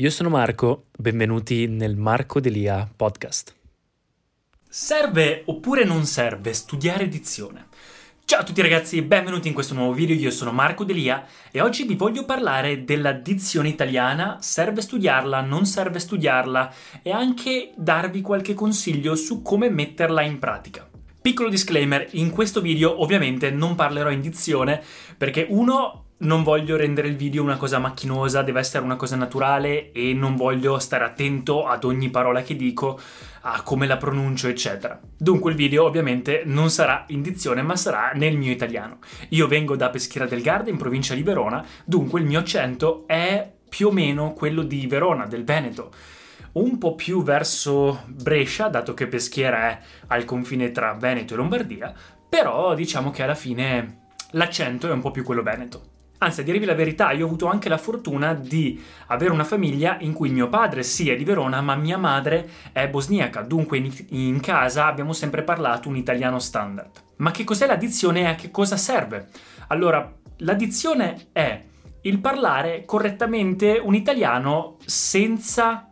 Io sono Marco, benvenuti nel Marco Delia podcast. Serve oppure non serve studiare dizione? Ciao a tutti ragazzi, benvenuti in questo nuovo video, io sono Marco Delia e oggi vi voglio parlare della dizione italiana, serve studiarla, non serve studiarla e anche darvi qualche consiglio su come metterla in pratica. Piccolo disclaimer, in questo video ovviamente non parlerò in dizione perché uno non voglio rendere il video una cosa macchinosa, deve essere una cosa naturale e non voglio stare attento ad ogni parola che dico, a come la pronuncio, eccetera. Dunque il video ovviamente non sarà in dizione, ma sarà nel mio italiano. Io vengo da Peschiera del Garda, in provincia di Verona, dunque il mio accento è più o meno quello di Verona, del Veneto. Un po' più verso Brescia, dato che Peschiera è al confine tra Veneto e Lombardia, però diciamo che alla fine l'accento è un po' più quello veneto. Anzi, a dirvi la verità, io ho avuto anche la fortuna di avere una famiglia in cui mio padre sì è di Verona, ma mia madre è bosniaca, dunque in, in casa abbiamo sempre parlato un italiano standard. Ma che cos'è l'addizione e a che cosa serve? Allora, l'addizione è il parlare correttamente un italiano senza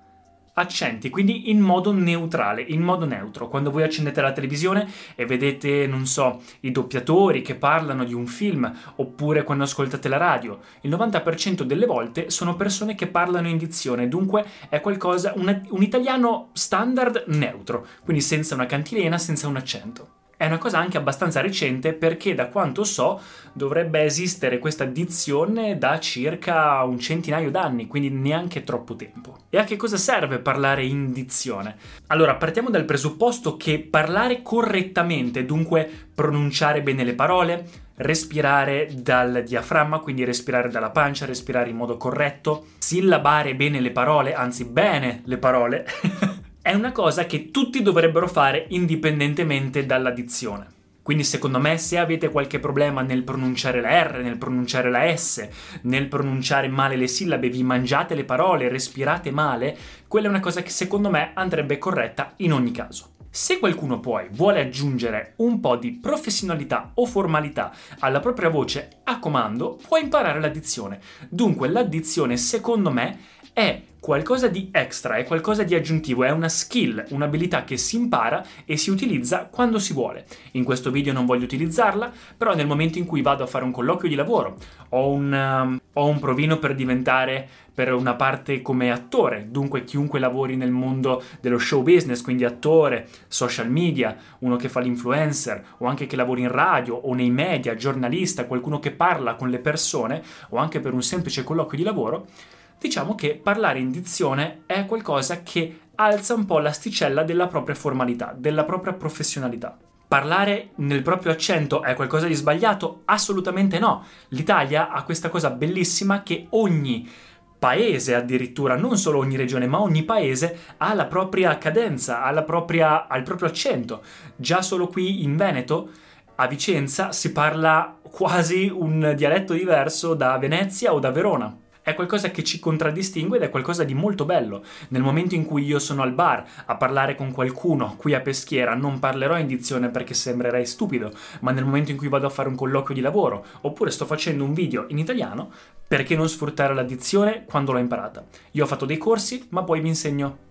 accenti, quindi in modo neutrale, in modo neutro. Quando voi accendete la televisione e vedete, non so, i doppiatori che parlano di un film, oppure quando ascoltate la radio, il 90% delle volte sono persone che parlano in dizione, dunque è qualcosa, un, un italiano standard neutro, quindi senza una cantilena, senza un accento. È una cosa anche abbastanza recente perché da quanto so dovrebbe esistere questa dizione da circa un centinaio d'anni, quindi neanche troppo tempo. E a che cosa serve parlare in dizione? Allora, partiamo dal presupposto che parlare correttamente, dunque pronunciare bene le parole, respirare dal diaframma, quindi respirare dalla pancia, respirare in modo corretto, sillabare bene le parole, anzi bene le parole. è una cosa che tutti dovrebbero fare indipendentemente dalla dizione. Quindi secondo me se avete qualche problema nel pronunciare la R, nel pronunciare la S, nel pronunciare male le sillabe, vi mangiate le parole, respirate male, quella è una cosa che secondo me andrebbe corretta in ogni caso. Se qualcuno poi vuole aggiungere un po' di professionalità o formalità alla propria voce a comando, può imparare l'addizione. Dunque l'addizione secondo me è qualcosa di extra, è qualcosa di aggiuntivo, è una skill, un'abilità che si impara e si utilizza quando si vuole. In questo video non voglio utilizzarla, però nel momento in cui vado a fare un colloquio di lavoro, ho un, um, ho un provino per diventare per una parte come attore, dunque chiunque lavori nel mondo dello show business, quindi attore, social media, uno che fa l'influencer o anche che lavori in radio o nei media, giornalista, qualcuno che parla con le persone o anche per un semplice colloquio di lavoro, diciamo che parlare in dizione è qualcosa che alza un po' l'asticella della propria formalità, della propria professionalità. Parlare nel proprio accento è qualcosa di sbagliato? Assolutamente no. L'Italia ha questa cosa bellissima che ogni paese addirittura, non solo ogni regione, ma ogni paese ha la propria cadenza, ha, propria, ha il proprio accento. Già solo qui in Veneto, a Vicenza, si parla quasi un dialetto diverso da Venezia o da Verona è qualcosa che ci contraddistingue ed è qualcosa di molto bello. Nel momento in cui io sono al bar a parlare con qualcuno qui a Peschiera, non parlerò in dizione perché sembrerei stupido, ma nel momento in cui vado a fare un colloquio di lavoro oppure sto facendo un video in italiano, perché non sfruttare la dizione quando l'ho imparata? Io ho fatto dei corsi, ma poi vi insegno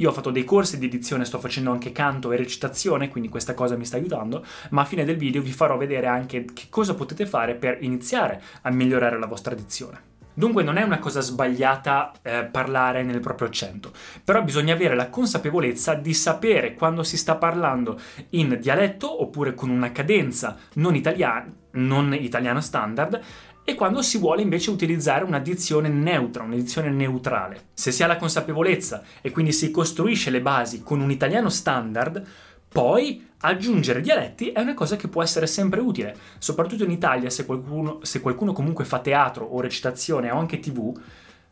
io ho fatto dei corsi di edizione, sto facendo anche canto e recitazione, quindi questa cosa mi sta aiutando, ma a fine del video vi farò vedere anche che cosa potete fare per iniziare a migliorare la vostra dizione. Dunque non è una cosa sbagliata eh, parlare nel proprio accento, però bisogna avere la consapevolezza di sapere quando si sta parlando in dialetto oppure con una cadenza non, italiana, non italiano standard e quando si vuole invece utilizzare una dizione neutra, un'edizione neutrale. Se si ha la consapevolezza e quindi si costruisce le basi con un italiano standard, poi aggiungere dialetti è una cosa che può essere sempre utile, soprattutto in Italia se qualcuno, se qualcuno comunque fa teatro o recitazione o anche tv,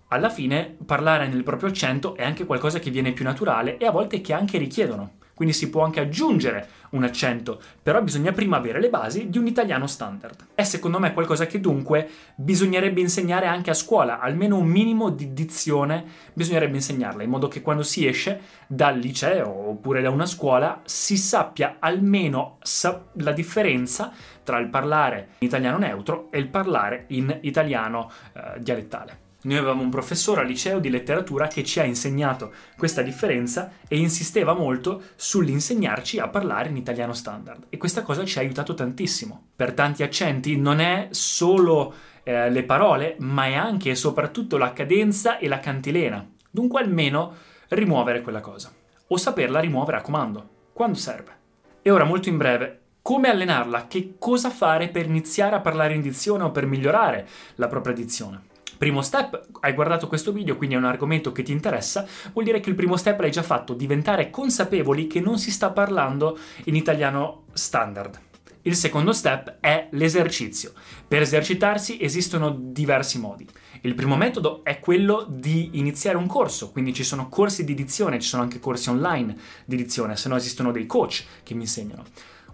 alla fine parlare nel proprio accento è anche qualcosa che viene più naturale e a volte che anche richiedono quindi si può anche aggiungere un accento, però bisogna prima avere le basi di un italiano standard. È secondo me qualcosa che dunque bisognerebbe insegnare anche a scuola, almeno un minimo di dizione bisognerebbe insegnarla, in modo che quando si esce dal liceo oppure da una scuola si sappia almeno la differenza tra il parlare in italiano neutro e il parlare in italiano eh, dialettale. Noi avevamo un professore al liceo di letteratura che ci ha insegnato questa differenza e insisteva molto sull'insegnarci a parlare in italiano standard e questa cosa ci ha aiutato tantissimo. Per tanti accenti non è solo eh, le parole, ma è anche e soprattutto la cadenza e la cantilena. Dunque almeno rimuovere quella cosa o saperla rimuovere a comando, quando serve. E ora molto in breve, come allenarla? Che cosa fare per iniziare a parlare in dizione o per migliorare la propria dizione? Primo step, hai guardato questo video, quindi è un argomento che ti interessa, vuol dire che il primo step l'hai già fatto, diventare consapevoli che non si sta parlando in italiano standard. Il secondo step è l'esercizio. Per esercitarsi esistono diversi modi. Il primo metodo è quello di iniziare un corso, quindi ci sono corsi di dizione, ci sono anche corsi online di dizione, se no esistono dei coach che mi insegnano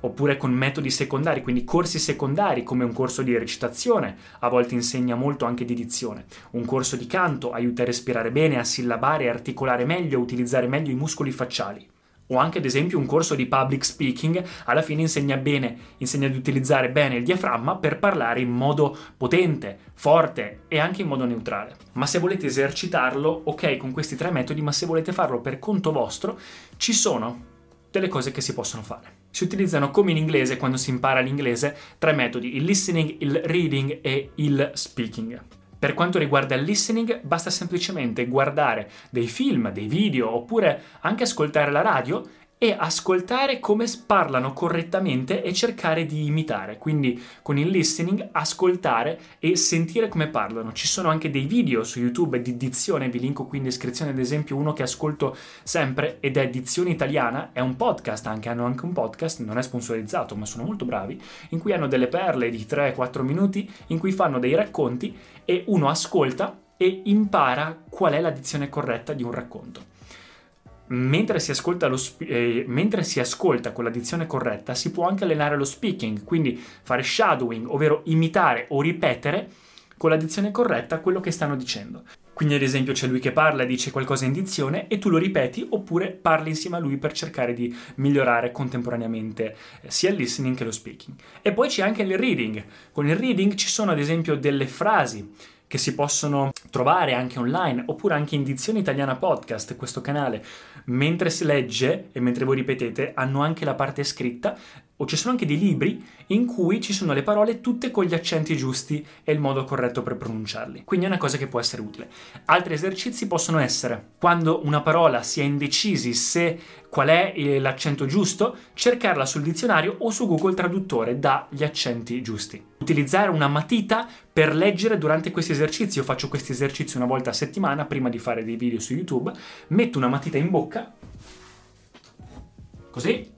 oppure con metodi secondari, quindi corsi secondari come un corso di recitazione, a volte insegna molto anche di dizione. Un corso di canto aiuta a respirare bene, a sillabare, articolare meglio, a utilizzare meglio i muscoli facciali. O anche ad esempio un corso di public speaking alla fine insegna bene, insegna ad utilizzare bene il diaframma per parlare in modo potente, forte e anche in modo neutrale. Ma se volete esercitarlo, ok con questi tre metodi, ma se volete farlo per conto vostro, ci sono delle cose che si possono fare. Si utilizzano come in inglese quando si impara l'inglese tre metodi, il listening, il reading e il speaking. Per quanto riguarda il listening, basta semplicemente guardare dei film, dei video oppure anche ascoltare la radio e ascoltare come parlano correttamente e cercare di imitare. Quindi con il listening ascoltare e sentire come parlano. Ci sono anche dei video su YouTube di dizione, vi linko qui in descrizione ad esempio uno che ascolto sempre ed è Dizione Italiana, è un podcast anche, hanno anche un podcast, non è sponsorizzato ma sono molto bravi, in cui hanno delle perle di 3-4 minuti in cui fanno dei racconti e uno ascolta e impara qual è la dizione corretta di un racconto mentre si, sp- eh, mentre si ascolta con la dizione corretta, si può anche allenare lo speaking, quindi fare shadowing, ovvero imitare o ripetere con la dizione corretta quello che stanno dicendo. Quindi ad esempio c'è lui che parla e dice qualcosa in dizione e tu lo ripeti oppure parli insieme a lui per cercare di migliorare contemporaneamente eh, sia il listening che lo speaking. E poi c'è anche il reading. Con il reading ci sono ad esempio delle frasi che si possono trovare anche online oppure anche in Dizione Italiana Podcast, questo canale, mentre si legge e mentre voi ripetete, hanno anche la parte scritta o ci sono anche dei libri in cui ci sono le parole tutte con gli accenti giusti e il modo corretto per pronunciarli. Quindi è una cosa che può essere utile. Altri esercizi possono essere quando una parola si è indecisi se qual è eh, l'accento giusto, cercarla sul dizionario o su Google Traduttore dagli accenti giusti. Utilizzare una matita per leggere durante questi esercizi. Io faccio questi esercizi una volta a settimana prima di fare dei video su YouTube. Metto una matita in bocca, così,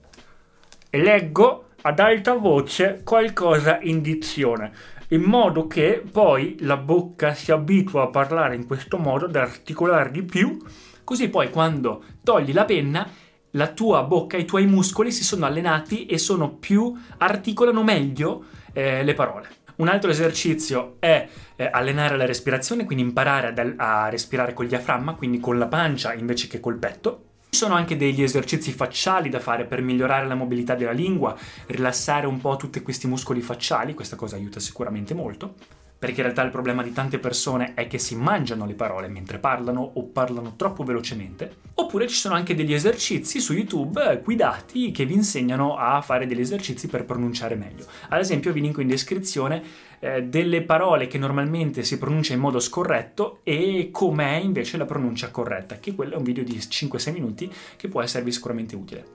e leggo ad alta voce qualcosa in dizione, in modo che poi la bocca si abitua a parlare in questo modo, ad articolare di più, così poi quando togli la penna la tua bocca, i tuoi muscoli si sono allenati e sono più, articolano meglio eh, le parole. Un altro esercizio è eh, allenare la respirazione, quindi imparare ad, a respirare col diaframma, quindi con la pancia invece che col petto. Ci sono anche degli esercizi facciali da fare per migliorare la mobilità della lingua, rilassare un po' tutti questi muscoli facciali, questa cosa aiuta sicuramente molto perché in realtà il problema di tante persone è che si mangiano le parole mentre parlano o parlano troppo velocemente. Oppure ci sono anche degli esercizi su YouTube guidati che vi insegnano a fare degli esercizi per pronunciare meglio. Ad esempio vi linko in descrizione eh, delle parole che normalmente si pronuncia in modo scorretto e com'è invece la pronuncia corretta, che quello è un video di 5-6 minuti che può esservi sicuramente utile.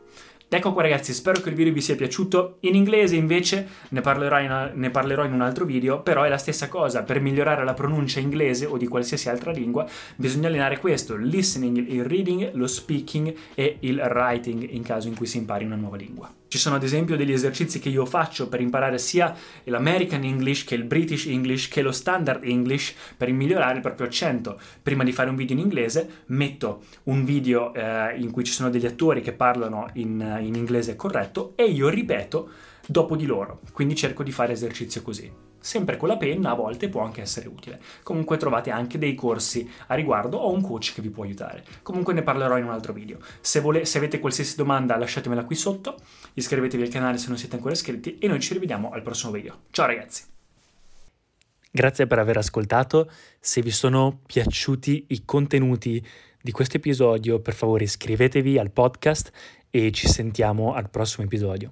Ecco qua ragazzi, spero che il video vi sia piaciuto. In inglese invece ne parlerò, in, ne parlerò in un altro video, però è la stessa cosa. Per migliorare la pronuncia inglese o di qualsiasi altra lingua bisogna allenare questo, il listening, il reading, lo speaking e il writing in caso in cui si impari una nuova lingua. Ci sono ad esempio degli esercizi che io faccio per imparare sia l'American English che il British English che lo Standard English per migliorare il proprio accento. Prima di fare un video in inglese metto un video eh, in cui ci sono degli attori che parlano in, in inglese corretto e io ripeto dopo di loro. Quindi cerco di fare esercizio così. Sempre con la penna a volte può anche essere utile. Comunque trovate anche dei corsi a riguardo o un coach che vi può aiutare. Comunque ne parlerò in un altro video. Se, vole- se avete qualsiasi domanda lasciatemela qui sotto, iscrivetevi al canale se non siete ancora iscritti e noi ci rivediamo al prossimo video. Ciao ragazzi! Grazie per aver ascoltato. Se vi sono piaciuti i contenuti di questo episodio, per favore iscrivetevi al podcast e ci sentiamo al prossimo episodio.